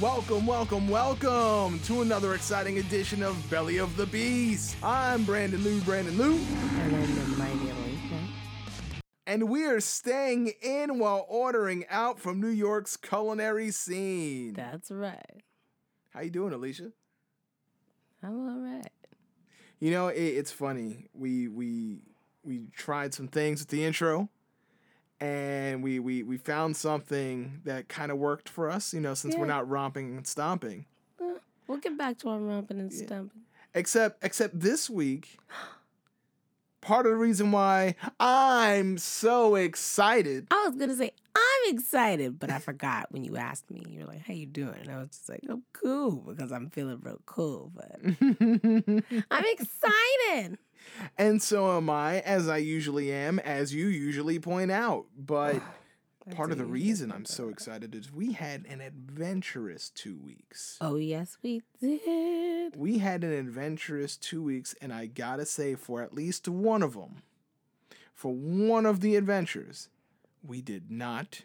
Welcome, welcome, welcome to another exciting edition of Belly of the Beast. I'm Brandon Lou, Brandon Lou, And then the mighty Alicia. and we are staying in while ordering out from New York's culinary scene. That's right. How you doing, Alicia? I'm all right. You know, it, it's funny. We we we tried some things at the intro, and we we we found something that kind of worked for us. You know, since we're not romping and stomping. We'll get back to our romping and stumping. Except except this week, part of the reason why I'm so excited. I was gonna say I'm excited, but I forgot when you asked me. You're like, "How you doing?" And I was just like, "I'm cool," because I'm feeling real cool. But I'm excited. And so am I, as I usually am, as you usually point out. But part of the reason. I'm so excited is we had an adventurous two weeks. Oh yes, we did. We had an adventurous two weeks, and I gotta say, for at least one of them, for one of the adventures, we did not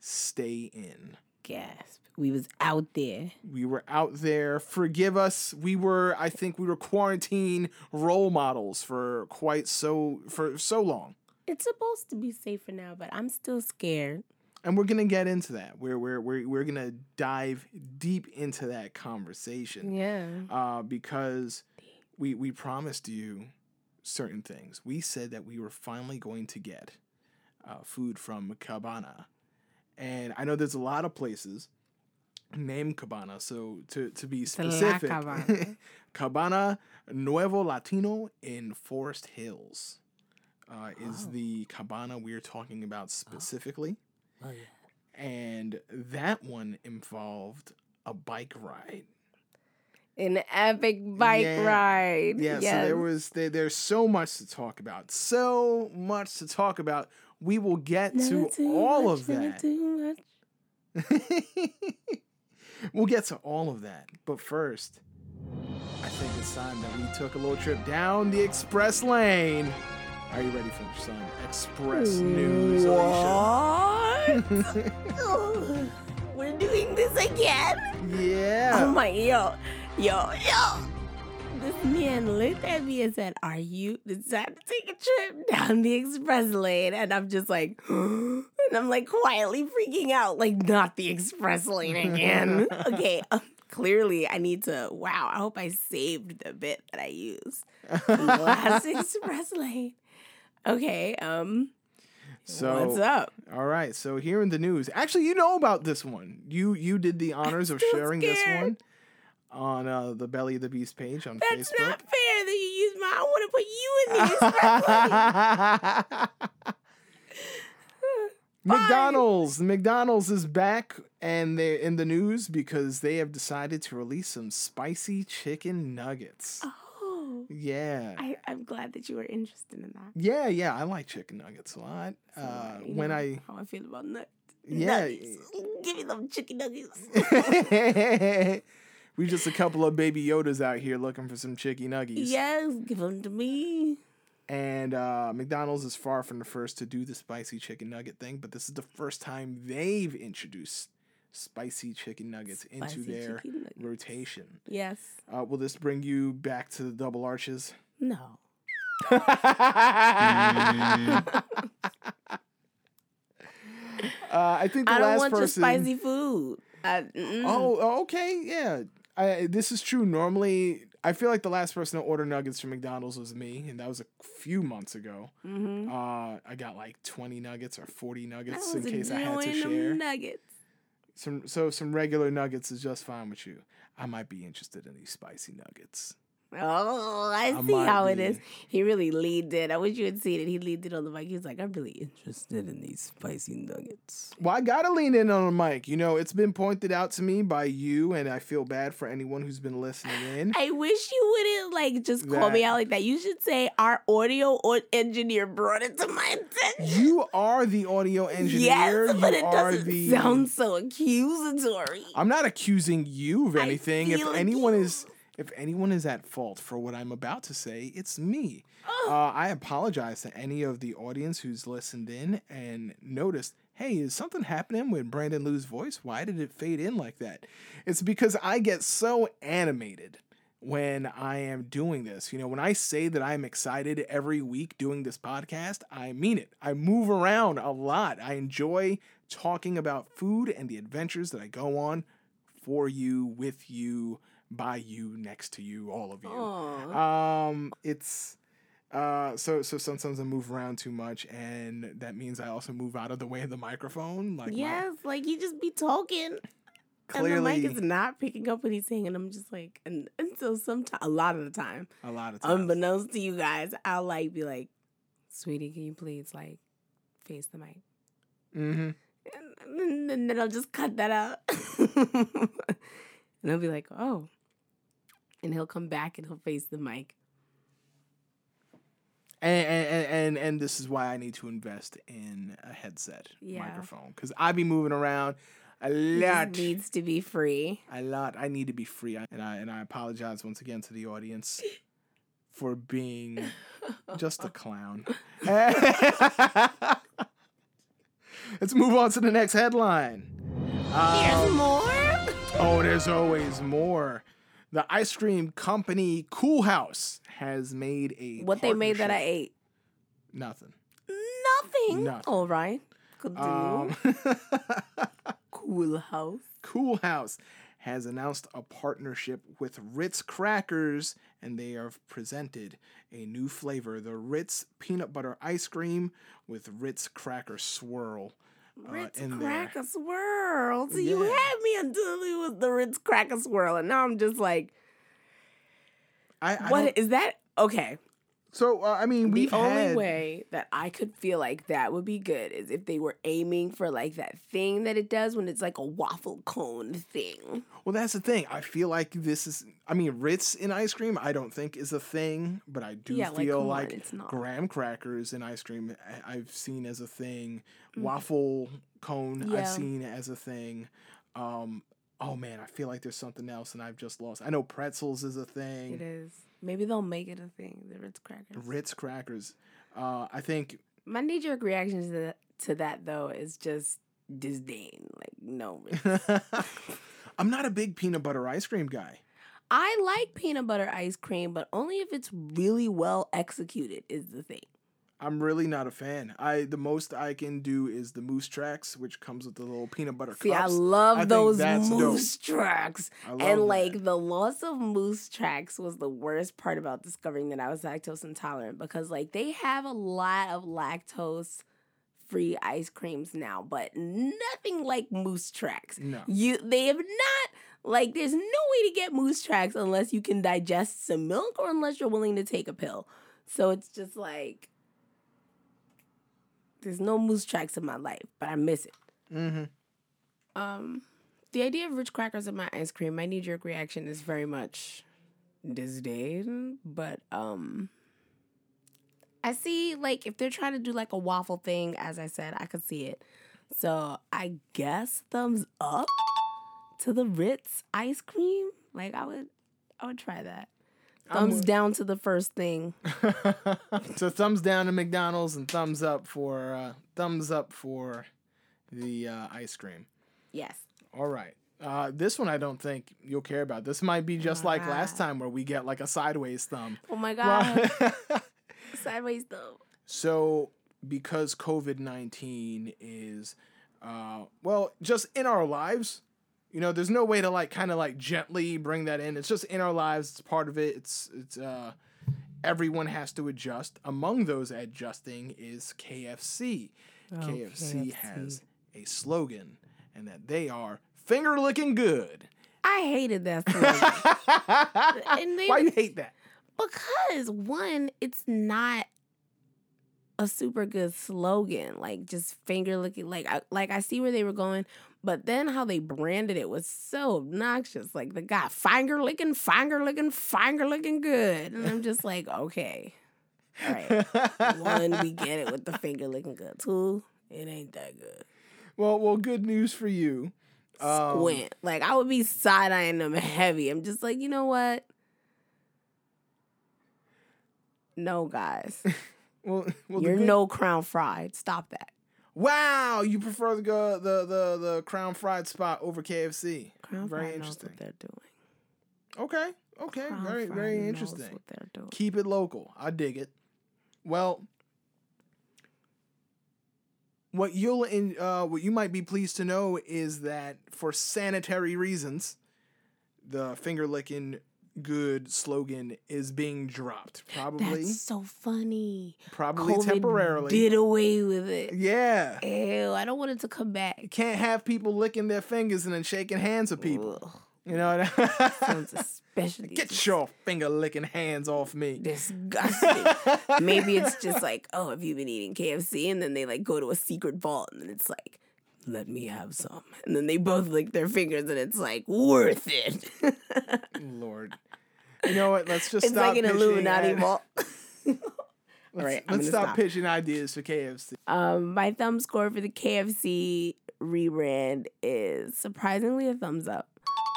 stay in. Gasp. We was out there. We were out there. Forgive us. We were, I think, we were quarantine role models for quite so for so long, It's supposed to be safer now, but I'm still scared. and we're gonna get into that. We're we're we're we're gonna dive deep into that conversation. Yeah. uh, because we we promised you certain things. We said that we were finally going to get uh, food from Cabana, and I know there's a lot of places named Cabana. So to to be specific, Cabana. Cabana Nuevo Latino in Forest Hills. Uh, is Oh. the cabana we're talking about specifically, Oh yeah. and that one involved a bike ride. An epic bike Yeah. ride. Yeah, so there was there, there's so much to talk about. So much to talk about. We will get Never to all much, of that. we'll get to all of that. But first, I think it's time that we took a little trip down the express lane. Are you ready for some express news? What? We're doing this again? Yeah. Oh my yo, yo, yo. This man looked at me and said, Are you decided to take a trip down the express lane? And I'm just like, and I'm like quietly freaking out, like, not the express lane again. okay, um, clearly I need to, wow, I hope I saved the bit that I used. Last express lane. Okay, um, so what's up? All right. So here in the news, actually, you know about this one. You you did the honors of sharing this one on uh, the Belly of the Beast page on That's Facebook. not fair that you use my, I want to put you in the. McDonald's. McDonald's is back and they're in the news because they have decided to release some spicy chicken nuggets. Oh. Yeah. I, I'm glad that you were interested in that. Yeah, yeah, I like chicken nuggets a lot. So, Uh, when I how I feel about nuts. Yeah. Nuggets. Give me them chicken nuggets. we just a couple of baby Yodas out here looking for some chicky nuggies. yes, give them to me. And uh, McDonald's is far from the first to do the spicy chicken nugget thing, but this is the first time they've introduced spicy chicken nuggets into their nuggets. rotation. Yes. Uh, will this bring you back to the double arches? No. Uh, I think the I don't last want person. your spicy food. I, mm-mm. Oh, okay, yeah. I, this is true. Normally, I feel like the last person to order nuggets from McDonald's was me, and that was a few months ago. Mhm. Uh, I got like twenty nuggets or forty nuggets in case I had to share. nuggets. Some so some regular nuggets is just fine with you. I might be interested in these spicy nuggets. Oh, I, I see how it be. is. He really leaned in. I wish you had seen it. He leaned in on the mic. He was like, I'm really interested in these spicy nuggets. Well, I gotta lean in on the mic. You know, it's been pointed out to me by you, and I feel bad for anyone who's been listening in. I wish you wouldn't like just call me out like that. You should say our audio or engineer brought it to my attention. You are the audio engineer. yes, but you it doesn't the. sound so accusatory. I'm not accusing you of anything. If anyone you. is if anyone is at fault for what I'm about to say, it's me. Ugh. Uh, I apologize to any of the audience who's listened in and noticed, hey, is something happening with Brandon Lou's voice? Why did it fade in like that? It's because I get so animated when I am doing this. You know, when I say that I'm excited every week doing this podcast, I mean it. I move around a lot. I enjoy talking about food and the adventures that I go on for you, with you, by you, next to you, all of you. Aw. Um, it's uh, so so sometimes I move around too much, and that means I also move out of the way of the microphone. Like my- yes, like you just be talking. clearly And the mic is not picking up what he's saying, and I'm just like, and, and so sometimes, a lot of the time, a lot of times. unbeknownst to you guys, I'll like be like, "Sweetie, can you please like face the mic?" mm-hmm. And, and then I'll just cut that out, and I'll be like, "Oh," and he'll come back and he'll face the mic. And, and and and this is why I need to invest in a headset Yeah. microphone because I be moving around a He just lot. needs to be free. a lot. I need to be free, and I and I apologize once again to the audience for being just a clown. Let's move on to the next headline. There's Um, more. oh, there's always more. The ice cream company Coolhaus has made a What they made that I ate? nothing. Nothing. Nothing. All right. Could do. Um, coolhaus. Cool House has announced a partnership with Ritz Crackers and they have presented a new flavor the Ritz peanut butter ice cream with Ritz cracker swirl. Uh, Ritz there. cracker swirl. So you had me until it was the Ritz cracker swirl, and now I'm just like, I, I what that? Okay. So uh, I mean The only had way that I could feel like that would be good is if they were aiming for like that thing that it does when it's like a waffle cone thing. well that's the thing I feel like this is I mean Ritz in ice cream I don't think is a thing but I do Yeah, feel on, like not. graham crackers in ice cream I- I've seen as a thing waffle cone Mm. Yeah. I've seen as a thing um oh man I feel like there's something else and I've just lost I know pretzels is a thing is. Maybe they'll make it a thing. The Ritz crackers. Ritz crackers uh I think My knee jerk reaction to that, to that though is just disdain. Like no. I'm not a big peanut butter ice cream guy I like peanut butter ice cream, but only if it's really well executed is the thing. I'm really not a fan. I the most I can do is the moose tracks, which comes with the little peanut butter See, I love I those that's dope. moose tracks. And that. like the loss of moose tracks was the worst part about discovering that I was lactose intolerant because like they have a lot of lactose free ice creams now, but nothing like moose tracks. no. You they have not like there's no way to get moose tracks unless you can digest some milk or unless you're willing to take a pill. So it's just like there's no moose tracks in my life, but I miss it. Mm-hmm. Um, the idea of Ritz crackers in my ice cream, my knee jerk reaction is very much disdain, but um, I see like if they're trying to do like a waffle thing, as I said, I could see it. So I guess thumbs up to the Ritz ice cream. Like I would, I would try that. I'm Thumbs down to the first thing. so thumbs down to McDonald's and thumbs up for uh, thumbs up for the uh, ice cream. Yes. All right. Uh, this one I don't think you'll care about. This might be just like last Ah. time where we get like a sideways thumb. Oh my god. Sideways though. So, because COVID 19 is, uh, well, just in our lives, you know, there's no way to like kind of like gently bring that in. It's just in our lives. It's part of it. It's, it's, uh, everyone has to adjust. Among those adjusting is KFC. KFC, has a slogan, and that they are finger licking good. I hated that slogan. They- Why you hate that? Because one, it's not a super good slogan. Like just finger looking. Like I like I see where they were going, but then how they branded it was so obnoxious. Like the guy finger licking, finger licking, finger licking good, and I'm just like, okay, all right. One, we get it with the finger licking good. Two, it ain't that good. well, well, good news for you. Um, Squint. Like I would be side eyeing them heavy. I'm just like, you know what? No, guys. Well, well, You're good- no crown fried. Stop that. Wow, you prefer the the the the, Crown Fried spot over KFC. Crown very Fried interesting. knows what they're doing. Okay, okay, Crown very Fried very interesting. What they're doing. Keep it local. I dig it. Well, what you'll in uh, what you might be pleased to know is that for sanitary reasons, the finger licking good slogan is being dropped. Probably, That's so funny. probably COVID temporarily. did away with it. yeah, Ew, I don't want it to come back. you can't have people licking their fingers and then shaking hands with people. Ugh, You know what I sounds especially Get your finger licking hands off me. disgusting. Maybe it's just like, oh, have you been eating KFC? And then they like go to a secret vault and then it's like, let me have some. And then they both lick their fingers and it's like, worth it. Lord. You know what? Let's just it's stop like an pitching Illuminati vault. Let's, All right, let's stop, stop. pitching ideas for KFC. Um, my thumb score for the KFC rebrand is surprisingly a thumbs up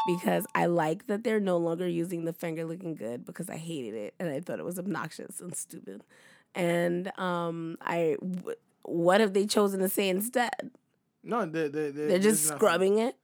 because I like that they're no longer using the finger looking good because I hated it and I thought it was obnoxious and stupid. And um, I w- what have they chosen to say instead? No, they, they, they, They're there's just nothing. scrubbing it.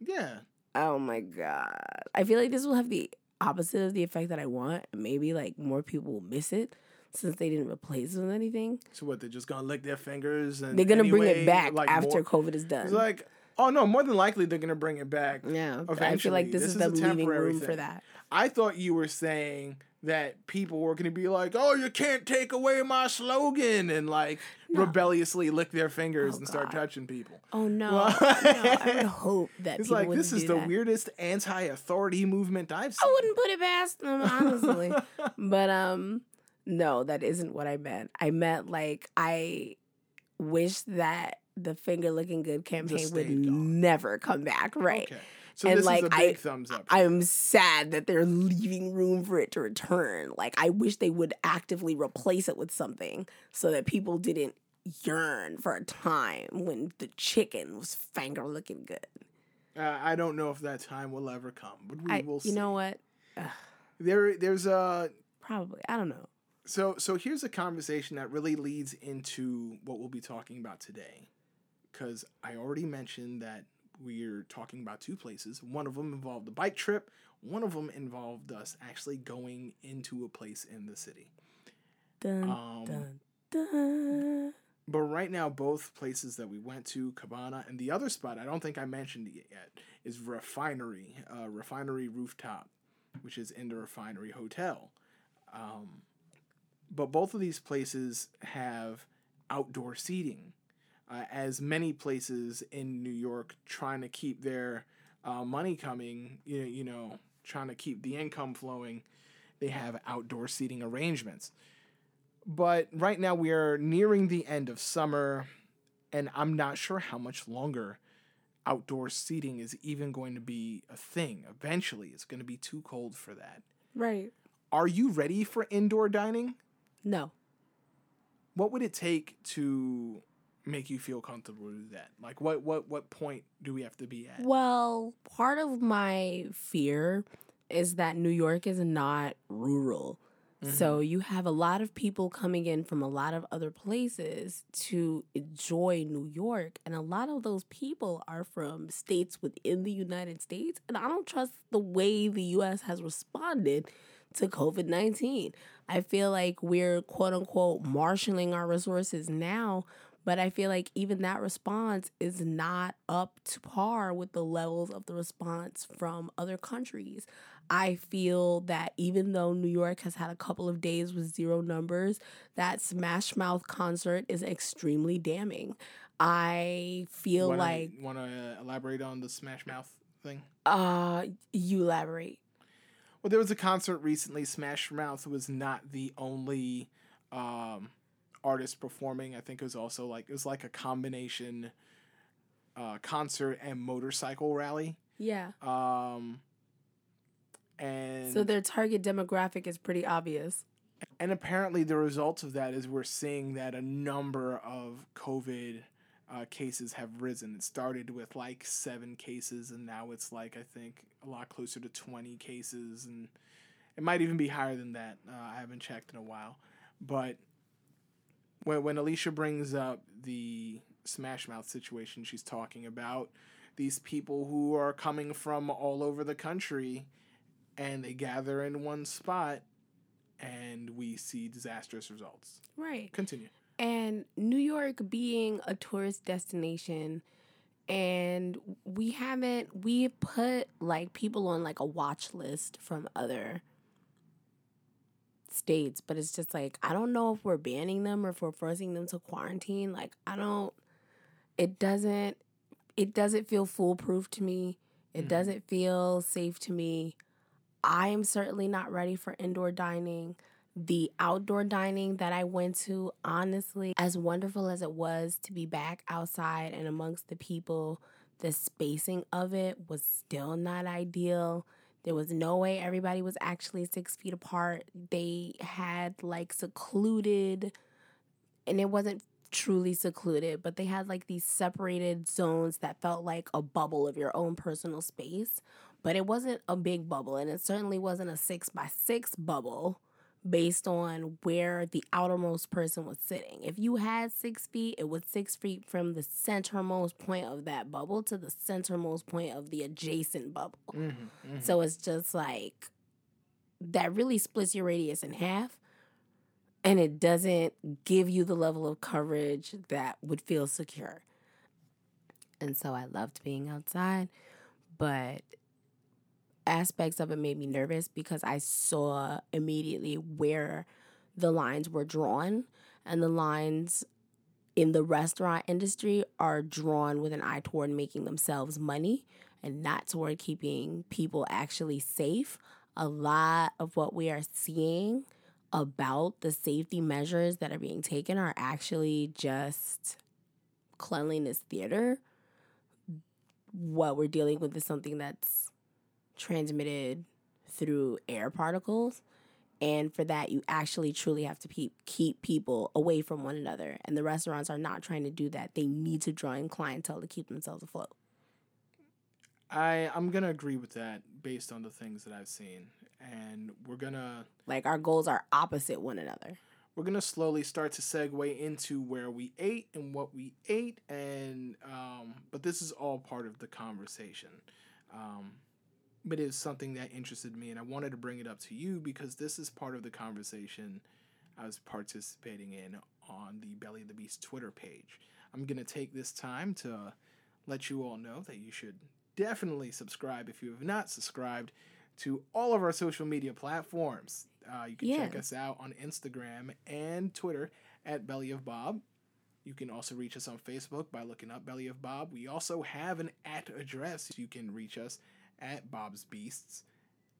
Yeah. Oh my god! I feel like this will have the opposite of the effect that I want. Maybe like more people will miss it since they didn't replace it with anything. So what? They're just gonna lick their fingers and They're gonna bring it back like, after more- COVID is done. It's like, oh no, more than likely they're gonna bring it back. Yeah, I feel like this, this is is them leaving temporary room for that. I thought you were saying that people were gonna be like, oh, you can't take away my slogan, and like rebelliously lick their fingers Oh, and start God. touching people. Oh no, Well- no! I would hope that It's like this is the that. weirdest anti-authority movement I've seen. I wouldn't put it past them, honestly. but um, no, that isn't what I meant. I meant like I wish that the finger looking good campaign would on. never come back. Right. Okay. So And, this like, is a I- big thumbs up. I'm sad that they're leaving room for it to return. Like I wish they would actively replace it with something so that people didn't yearn for a time when the chicken was finger looking good. Uh, I don't know if that time will ever come, but we I, will see. you know what? there, there's a Probably. I don't know. so so here's a conversation that really leads into what we'll be talking about today, because I already mentioned that we're talking about two places. One of them involved a bike trip. One of them involved us actually going into a place in the city. Dun, Um, dun, dun. But right now, both places that we went to, Cabana and the other spot, I don't think I mentioned it yet, is Refinery, uh, Refinery Rooftop, which is in the Refinery Hotel. Um, but both of these places have outdoor seating, uh, as many places in New York trying to keep their uh, money coming, you know, you know, trying to keep the income flowing, they have outdoor seating arrangements but right now we are nearing the end of summer and i'm not sure how much longer outdoor seating is even going to be a thing eventually it's going to be too cold for that Right. are you ready for indoor dining No. what would it take to make you feel comfortable to do that like what what what point do we have to be at Well, part of my fear is that New York is not rural. So mm-hmm. you have a lot of people coming in from a lot of other places to enjoy New York. And a lot of those people are from states within the United States. And I don't trust the way the US has responded to COVID 19. I feel like we're quote unquote marshaling our resources now, but I feel like even that response is not up to par with the levels of the response from other countries. I feel that even though New York has had a couple of days with zero numbers, that Smash Mouth concert is extremely damning. I feel wanna, like want to elaborate on the smash mouth thing uh you elaborate. Well, there was a concert recently. Smash Mouth was not the only um, artist performing. I think it was also like it was like a combination uh, concert and motorcycle rally. Yeah. Um, and So their target demographic is pretty obvious. and apparently the results of that is we're seeing that a number of COVID uh, cases have risen. It started with like seven cases, and now it's like I think a lot closer to twenty cases, and it might even be higher than that. Uh, I haven't checked in a while, but when when Alicia brings up the Smash Mouth situation. She's talking about these people who are coming from all over the country and they gather in one spot and we see disastrous results. Right. Continue. And New York being a tourist destination and we haven't we put like people on like a watch list from other states, but it's just like I don't know if we're banning them or if we're forcing them to quarantine. Like I don't it doesn't it doesn't feel foolproof to me. It Mhm. doesn't feel safe to me. I am certainly not ready for indoor dining. The outdoor dining that I went to, honestly, as wonderful as it was to be back outside and amongst the people, the spacing of it was still not ideal. There was no way everybody was actually six feet apart. They had like secluded, and it wasn't truly secluded, but they had like these separated zones that felt like a bubble of your own personal space. But it wasn't a big bubble, and it certainly wasn't a six by six bubble based on where the outermost person was sitting. If you had six feet, it was six feet from the centermost point of that bubble to the centermost point of the adjacent bubble. Mm-hmm, So it's just like that really splits your radius in half. And it doesn't give you the level of coverage that would feel secure. And so I loved being outside, but aspects of it made me nervous because I saw immediately where the lines were drawn. And the lines in the restaurant industry are drawn with an eye toward making themselves money and not toward keeping people actually safe. A lot of what we are seeing about the safety measures that are being taken are actually just cleanliness theater. What we're dealing with is something that's transmitted through air particles. And for that, you actually truly have to keep, keep people away from one another. And the restaurants are not trying to do that. They need to draw in clientele to keep themselves afloat. I I'm gonna agree with that based on the things that I've seen, and we're gonna Like our goals are opposite one another. we're gonna slowly start to segue into where we ate and what we ate, and um, but this is all part of the conversation. Um, but it's something that interested me, and I wanted to bring it up to you because this is part of the conversation I was participating in on the Belly of the Beast Twitter page. I'm gonna take this time to let you all know that you should definitely subscribe if you have not subscribed to all of our social media platforms. Uh, you can check us out on Instagram and Twitter at Belly of Bob. You can also reach us on Facebook by looking up Belly of Bob. We also have an at address. You can reach us at Bob's Beasts,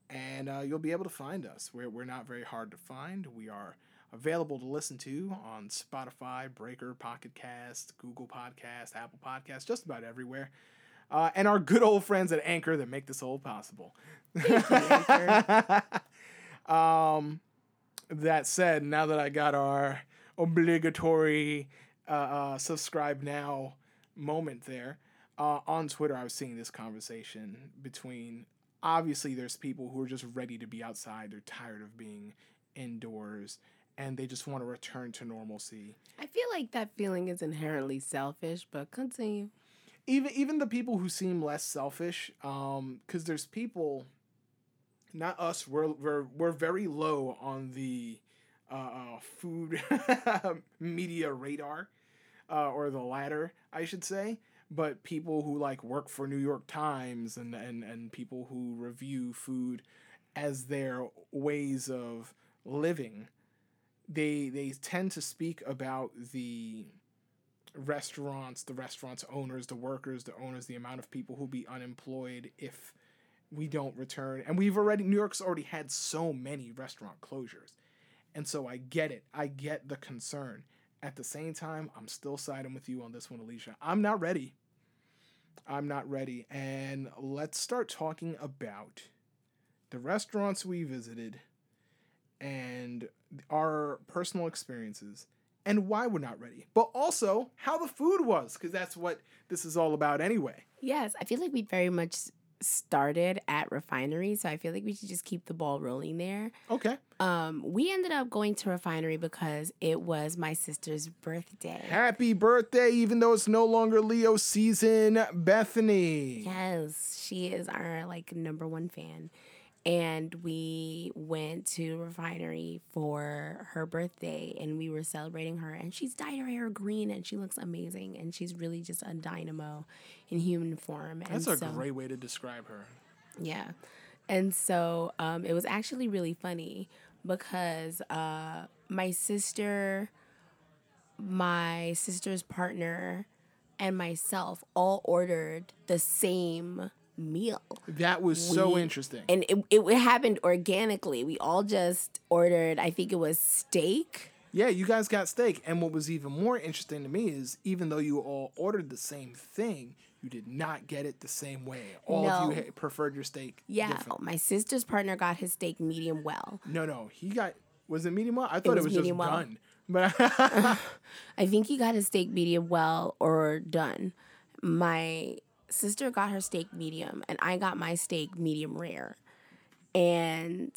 and uh, you'll be able to find us. We're, we're not very hard to find. We are available to listen to on Spotify, Breaker, Pocket Cast, Google Podcast, Apple Podcast, just about everywhere. Uh, and our good old friends at Anchor that make this all possible. um, that said, now that I got our obligatory uh, uh, subscribe now moment there uh, on Twitter, I was seeing this conversation between obviously there's people who are just ready to be outside, they're tired of being indoors, and they just want to return to normalcy. I feel like that feeling is inherently selfish, but continue. even even the people who seem less selfish um because there's people not us we're we're we're very low on the uh, uh food media radar uh or the ladder i should say but people who like work for new york times and and and people who review food as their ways of living they they tend to speak about the restaurants, the restaurants owners, the workers, the owners, the amount of people who'll be unemployed if we don't return. And we've already New York's already had so many restaurant closures. And so I get it. I get the concern. At the same time, I'm still siding with you on this one, Alicia. I'm not ready. I'm not ready. And let's start talking about the restaurants we visited and our personal experiences and why we're not ready, but also how the food was, because that's what this is all about anyway. Yes, I feel like we very much started at refinery, so I feel like we should just keep the ball rolling there. Okay. Um, we ended up going to refinery because it was my sister's birthday. Happy birthday, even though it's no longer Leo season, Bethany. Yes, she is our like number one fan. And we went to refinery for her birthday and we were celebrating her and she's dyed her hair green and she looks amazing and she's really just a dynamo in human form. And That's a so, great way to describe her. Yeah. And so um, it was actually really funny because uh, my sister, my sister's partner, and myself all ordered the same meal. That was so interesting. And it, it, it happened organically. We all just ordered, I think it was steak. Yeah, you guys got steak. And what was even more interesting to me is even though you all ordered the same thing, you did not get it the same way. All of you preferred your steak. Yeah. My sister's partner got his steak medium well. No, no. He got, was it medium well? I thought it was was, just medium well. done. But I think he got his steak medium well or done. My sister got her steak medium, and I got my steak medium rare. And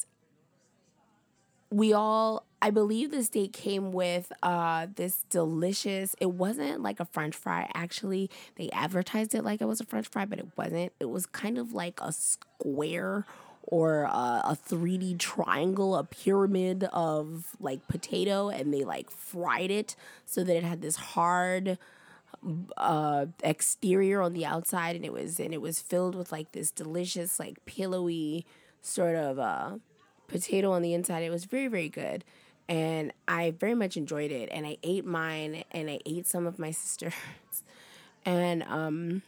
we all, I believe the steak came with uh, this delicious, it wasn't like a french fry. Actually, they advertised it like it was a french fry, but it wasn't. It was kind of like a square or uh, a 3D triangle, a pyramid of like potato, and they like fried it so that it had this hard uh exterior on the outside and it was and it was filled with like this delicious like pillowy sort of uh potato on the inside. It was very very good. And i very much enjoyed it. And i ate mine and i ate some of my sister's. And um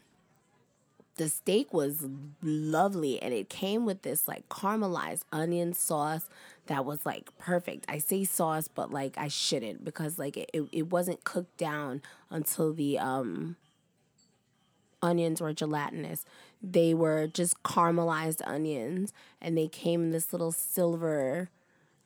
the steak was lovely. And it came with this like caramelized onion sauce that was like perfect. I say sauce, but like I shouldn't because like it, it, wasn't cooked down until the um onions were gelatinous. They were just caramelized onions and they came in this little silver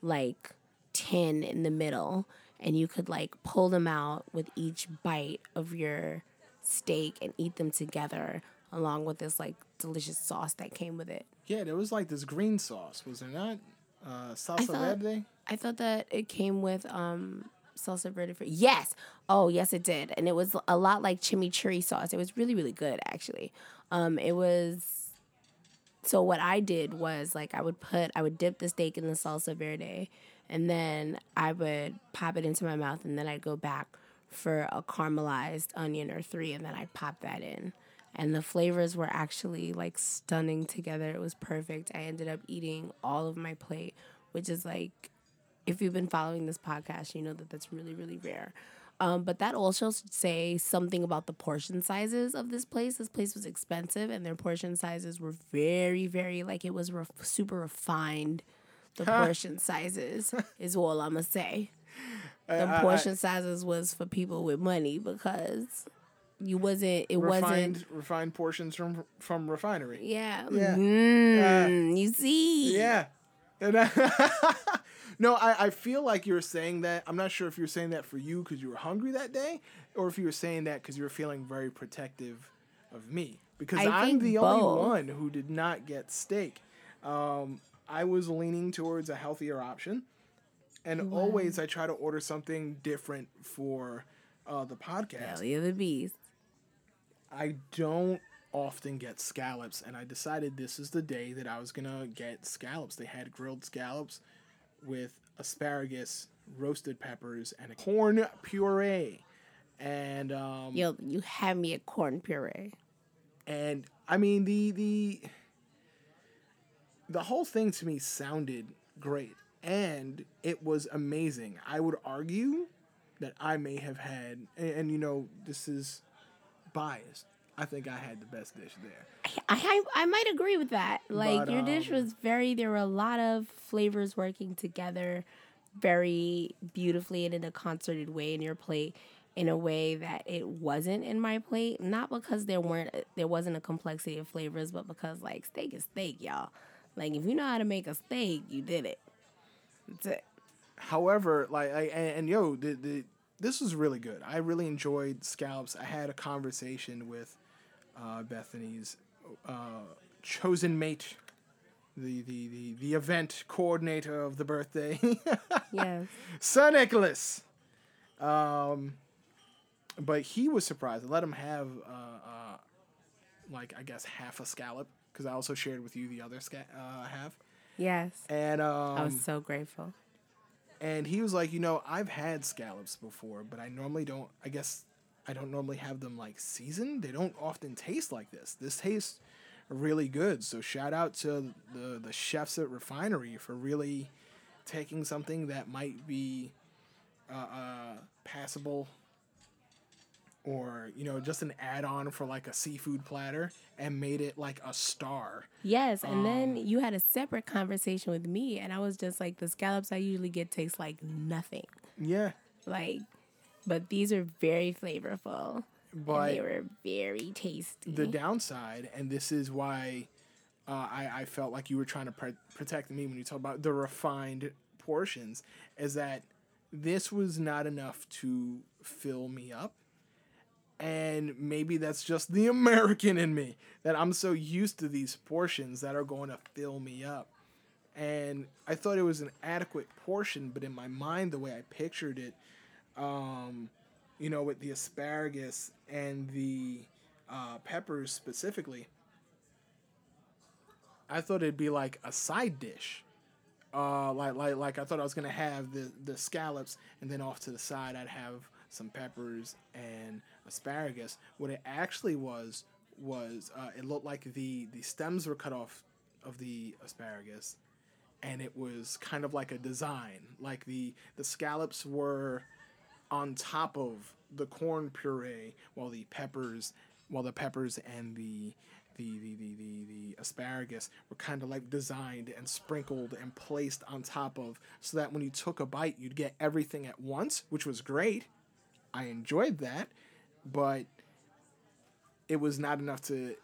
like tin in the middle and you could like pull them out with each bite of your steak and eat them together along with this like delicious sauce that came with it. yeah, there was like this green sauce, was there not? Uh, salsa thought- verde? I thought that it came with um salsa verde for yes. Oh yes, it did, and it was a lot like chimichurri sauce. It was really really good actually. Um, it was. So what I did was like I would put I would dip the steak in the salsa verde, and then I would pop it into my mouth, and then I'd go back for a caramelized onion or three, and then I'd pop that in. And the flavors were actually like stunning together. It was perfect. I ended up eating all of my plate, which is like if you've been following this podcast, you know that that's really, really rare. Um, but that also should say something about the portion sizes of this place. This place was expensive, and their portion sizes were very, very like it was ref- super refined. The portion sizes is all I'm gonna say. The I- I- portion sizes was for people with money because you wasn't. It refined wasn't. refined portions from from refinery. Yeah. Yeah. Mm, you see. Yeah. And I- no, I, I feel like you're saying that. I'm not sure if you're saying that for you because you were hungry that day, or if you were saying that because you were feeling very protective of me. Because I I'm the both. only one who did not get steak. Um, I was leaning towards a healthier option, and always I try to order something different for uh, the podcast. Belly of the beast. I don't often get scallops, and I decided this is the day that I was gonna get scallops. They had grilled scallops with asparagus, roasted peppers, and a corn puree. And um, Yo, you had me a corn puree. and I mean the the the whole thing to me sounded great, and it was amazing. I would argue that I may have had, and, and you know, this is biased. I think I had the best dish there. I, I I might agree with that. Like But, your dish um, was very there were a lot of flavors working together very beautifully and in a concerted way in your plate in a way that it wasn't in my plate. Not because there weren't there wasn't a complexity of flavors, but because like steak is steak, y'all. Like if you know how to make a steak, you did it. That's it. However, like I and, and yo, the the this was really good. I really enjoyed scallops. I had a conversation with uh, Bethany's uh, chosen mate, the the the, the event coordinator of the birthday, Yes. Sir Nicholas. Um, but he was surprised. I let him have uh, uh like I guess half a scallop because I also shared with you the other sca- uh, half. Yes. And um, I was so grateful. And he was like, you know, I've had scallops before, but I normally don't. I guess I don't normally have them like seasoned. They don't often taste like this. This tastes really good. So shout out to the the chefs at Refinery for really taking something that might be uh, uh, passable or you know just an add-on for like a seafood platter and made it like a star Yes, and Um, then you had a separate conversation with me, and I was just like, the scallops I usually get taste like nothing. yeah Like, but these are very flavorful. but they were very tasty. the downside, and this is why uh, I, I felt like you were trying to protect me when you talk about the refined portions, is that this was not enough to fill me up. And maybe that's just the American in me that I'm so used to these portions that are going to fill me up. And I thought it was an adequate portion, but in my mind, the way I pictured it, um, you know, with the asparagus and the uh, peppers specifically, I thought it'd be like a side dish. Uh, like like like I thought I was gonna have the the scallops, and then off to the side I'd have some peppers and asparagus. What it actually was was uh, it looked like the the stems were cut off of the asparagus, and it was kind of like a design. Like the the scallops were on top of the corn puree, while the peppers, while the peppers and the the the the the, the asparagus were kind of like designed and sprinkled and placed on top of, so that when you took a bite, you'd get everything at once, which was great. I enjoyed that, but it was not enough to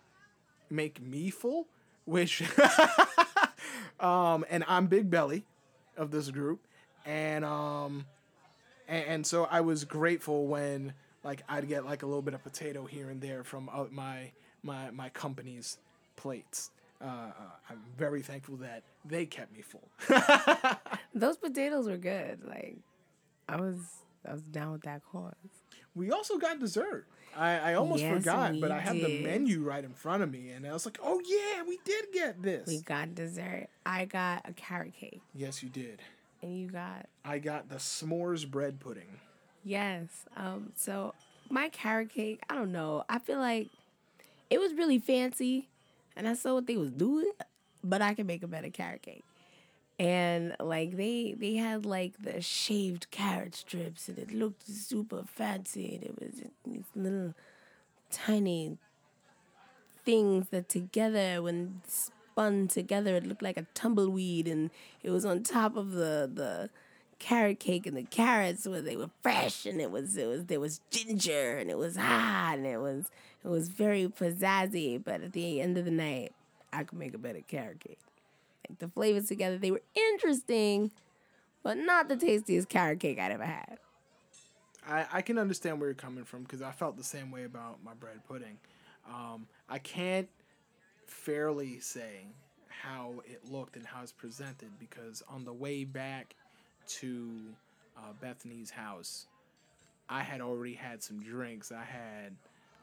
make me full, which um and I'm big belly of this group and um and, and so I was grateful when like I'd get like a little bit of potato here and there from uh, my my my company's plates. Uh, uh, I'm very thankful that they kept me full. Those potatoes were good. Like, I was, I was down with that cause. we also got dessert. I, I almost Yes, forgot, but I had the menu right in front of me, and I was like, "Oh yeah, we did get this." We got dessert. I got a carrot cake, yes, you did. and you got I got the s'mores bread pudding. Yes. Um, so my carrot cake, I don't know. I feel like it was really fancy and I saw what they was doing, but I can make a better carrot cake. And like they they had like the shaved carrot strips and it looked super fancy and it was these little tiny things that together when spun together it looked like a tumbleweed and it was on top of the the carrot cake and the carrots where they were fresh and it was it was there was ginger and it was hot and it was it was very pizzazzy but at the end of the night I could make a better carrot cake. Like the flavors together they were interesting but not the tastiest carrot cake I'd ever had. I, I can understand where you're coming from because I felt the same way about my bread pudding. Um, I can't fairly say how it looked and how it's presented because on the way back to uh, Bethany's house, I had already had some drinks. I had.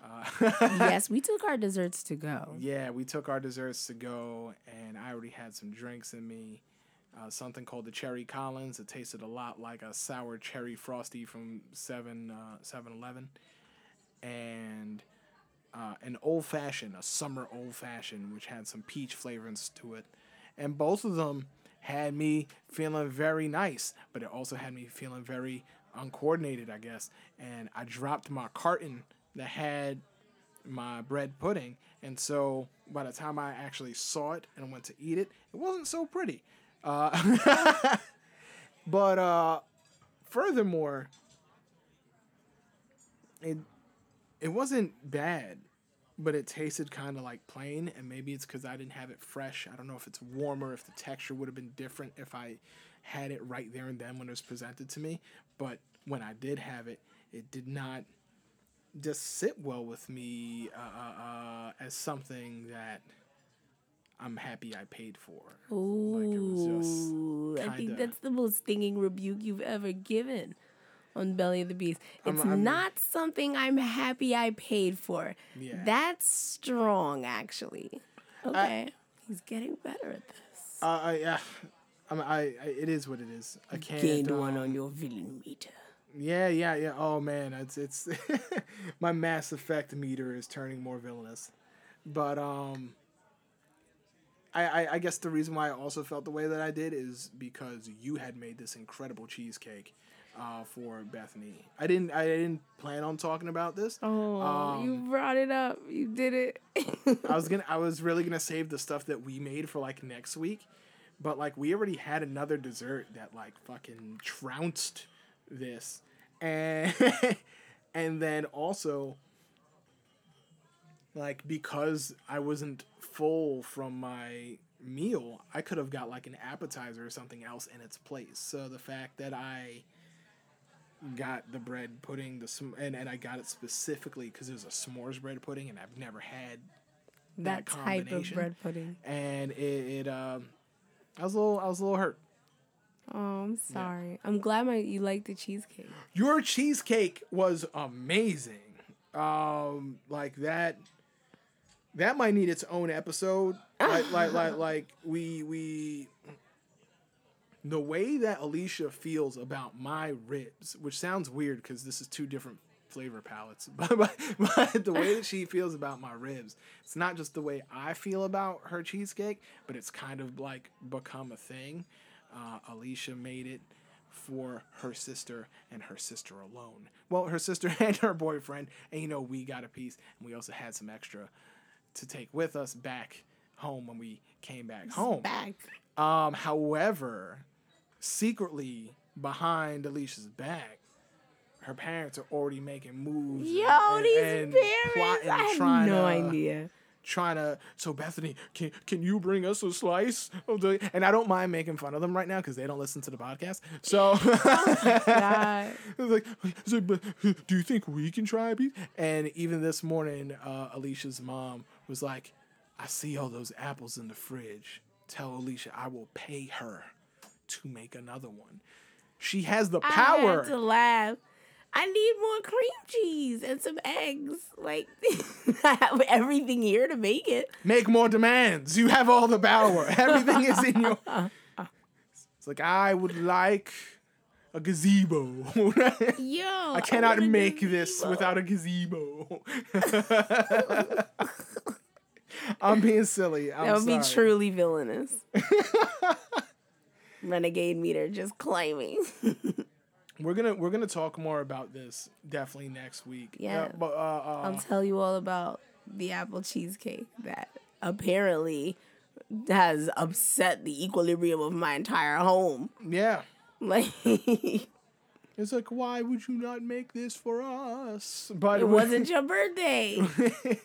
Uh, yes, we took our desserts to go. Yeah, we took our desserts to go, and I already had some drinks in me. Uh, something called the Cherry Collins. It tasted a lot like a sour cherry frosty from 7 uh, 7-Eleven. And uh, an old fashioned, a summer old fashioned, which had some peach flavorings to it. And both of them had me feeling very nice, but it also had me feeling very uncoordinated, I guess. And I dropped my carton that had my bread pudding. And so by the time I actually saw it and went to eat it, it wasn't so pretty. Uh, but uh, furthermore, it it wasn't bad, but it tasted kind of like plain. And maybe it's because I didn't have it fresh. I don't know if it's warmer, if the texture would have been different if I had it right there and then when it was presented to me. But when I did have it, it did not just sit well with me uh, uh, uh, as something that I'm happy I paid for. Ooh, Like, it was just I think that's the most stinging rebuke you've ever given on Belly of the Beast. I'm- It's I'm- not something I'm happy I paid for. Yeah. That's strong, actually. Okay, he's getting better at this. Uh, I, yeah, I, I, I, it is what it is. I can't. Gained one um, on your villain meter. Yeah, yeah, yeah. Oh man, it's it's my Mass Effect meter is turning more villainous, but um, I, I I guess the reason why I also felt the way that I did is because you had made this incredible cheesecake. Uh, for Bethany, I didn't. I didn't plan on talking about this. Oh, Um, you brought it up. You did it. I was gonna. I was really gonna save the stuff that we made for like next week, but like we already had another dessert that like fucking trounced this, and and then also like because I wasn't full from my meal, I could have got like an appetizer or something else in its place. So the fact that I got the bread pudding, the sm- and and I got it specifically because it was a s'mores bread pudding, and I've never had that that type of bread pudding. and it, it um I was a little I was a little hurt. Oh, I'm sorry. I'm glad my you like the cheesecake. Your cheesecake was amazing. Um like that that might need its own episode. Like like like like we we the way that Alicia feels about my ribs, which sounds weird because this is two different flavor palettes, but, but, but the way that she feels about my ribs, it's not just the way I feel about her cheesecake, but it's kind of like become a thing. Uh, Alicia made it for her sister and her sister alone. Well, her sister and her boyfriend, and you know, we got a piece, and we also had some extra to take with us back home when we came back home. Back. Um, however, secretly behind Alicia's back, her parents are already making moves. Yo, and, these and parents. I had no to, idea. Trying to. So Bethany, can can you bring us a slice of the? And I don't mind making fun of them right now because they don't listen to the podcast. So. Like, like, but do you think we can try a piece? And even this morning, uh, Alicia's mom was like, I see all those apples in the fridge. Tell Alicia I will pay her to make another one. She has the power. to laugh. I need more cream cheese and some eggs. Like I have everything here to make it. Make more demands. You have all the power. Everything is in your. It's like, I would like a gazebo. Yo, I cannot a make this without a gazebo. I'm being silly. I'm That would sorry. be truly villainous. Renegade meter just claiming. We're gonna we're gonna talk more about this definitely next week. Yeah. Uh, but uh, uh, I'll tell you all about the apple cheesecake that apparently has upset the equilibrium of my entire home. yeah, Like it's like why would you not make this for us? But it wasn't your birthday.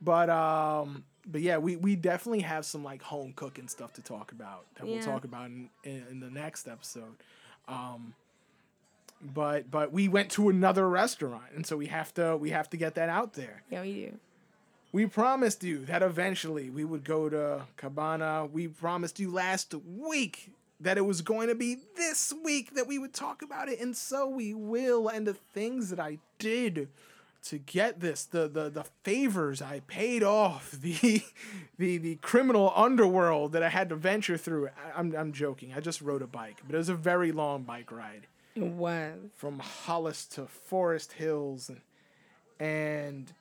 but um but yeah we we definitely have some like home cooking stuff to talk about that we'll talk about in, in, in the next episode um but but we went to another restaurant and so we have to we have to get that out there. Yeah, we do. we promised you that eventually we would go to cabana. We promised you last week that it was going to be this week that we would talk about it and so we will. And the things that i did to get this the the, the favors i paid off the the the criminal underworld that i had to venture through I, i'm i'm joking. I just rode a bike but it was a very long bike ride It was. from Hollis to Forest Hills, and and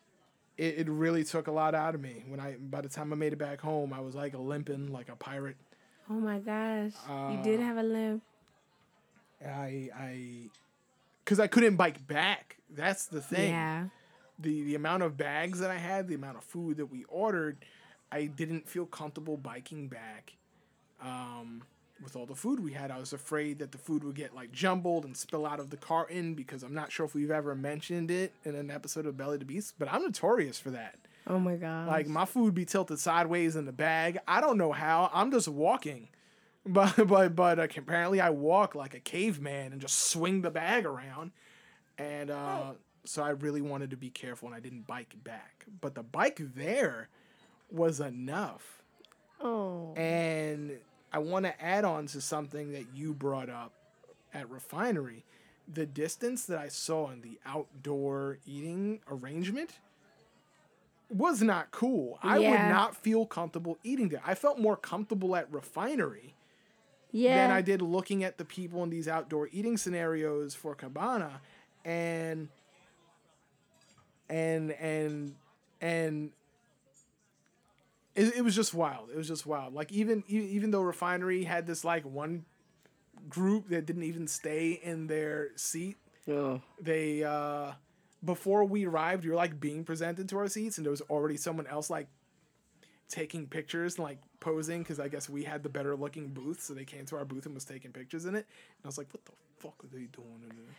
it, it really took a lot out of me. When I by the time I made it back home, I was like a limping like a pirate. Oh my gosh. you Uh, did have a limp. I I because I couldn't bike back. That's the thing. Yeah. The the amount of bags that I had, the amount of food that we ordered, I didn't feel comfortable biking back. Um, with all the food we had, I was afraid that the food would get like jumbled and spill out of the carton because I'm not sure if we've ever mentioned it in an episode of Belly to Beast, but I'm notorious for that. Oh my god. Like my food be tilted sideways in the bag. I don't know how. I'm just walking. But but but uh, apparently I walk like a caveman and just swing the bag around. And uh, so I really wanted to be careful and I didn't bike back. But the bike there was enough Oh. And I want to add on to something that you brought up at Refinery. The distance that I saw in the outdoor eating arrangement was not cool. I would not feel comfortable eating there. I felt more comfortable at Refinery Yeah. than I did looking at the people in these outdoor eating scenarios for Cabana and and and and it, it was just wild. It was just wild. Like even even though Refinery had this like one group that didn't even stay in their seat, Oh. they uh before we arrived, we were like being presented to our seats, and there was already someone else like taking pictures and like posing because I guess we had the better looking booth, so they came to our booth and was taking pictures in it. And I was like, "What the fuck are they doing in there?"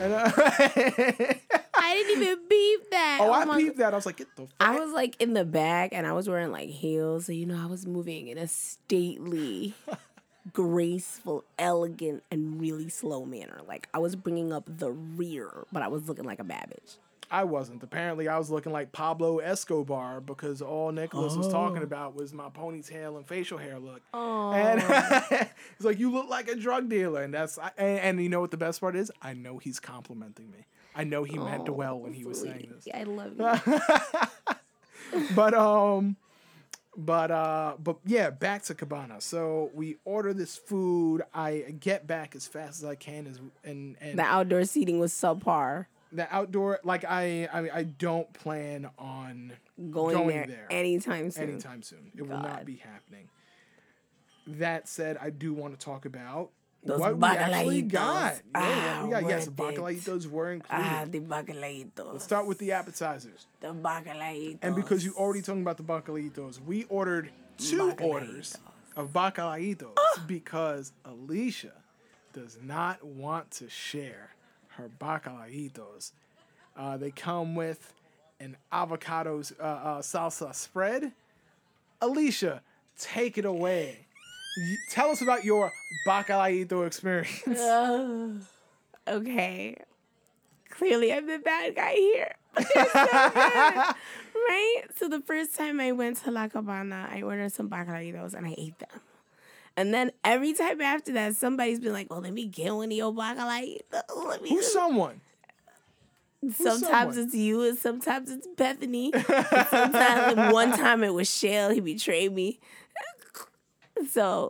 And, uh, I didn't even beep that. Oh, oh, I my peeped that. I was like, "Get the fuck." I was like in the back and I was wearing like heels. So, you know, I was moving in a stately, graceful, elegant, and really slow manner. Like I was bringing up the rear, but I was looking like a bad bitch. I wasn't. Apparently, I was looking like Pablo Escobar because all Nicholas was talking oh. about was my ponytail and facial hair look. Oh. And it's like you look like a drug dealer, and that's and, and you know what the best part is? I know he's complimenting me. I know he meant well when he was saying this. Yeah, I love you. But um, but uh, but yeah, back to Cabana. So we order this food. I get back as fast as I can, as and and the outdoor seating was subpar. the outdoor like I I I don't plan on Going, Going there, there. anytime soon. anytime soon. It will not be happening. That said, I do want to talk about Those what we got. Yeah, Ah, got. Yes, bacalaitos were included. Ah, the bacalaitos. Let's start with the appetizers. the bacalaitos. And because you already talking about the bacalaitos, we ordered two Bacalaitos. orders of bacalaitos because Alicia does not want to share her bacalaitos. Uh, they come with an avocado uh, uh, salsa spread. Alicia, take it away. Tell us about your bacalaito experience. Okay. Clearly, I'm the bad guy here. So right? So the first time I went to La Cabana, I ordered some bacalaitos and I ate them. And then every time after that, somebody's been like, "Oh, let me get one of your bacalaitos." Let me Who's someone? sometimes it's you, and sometimes it's Bethany. Sometimes, one time it was Shell. He betrayed me. So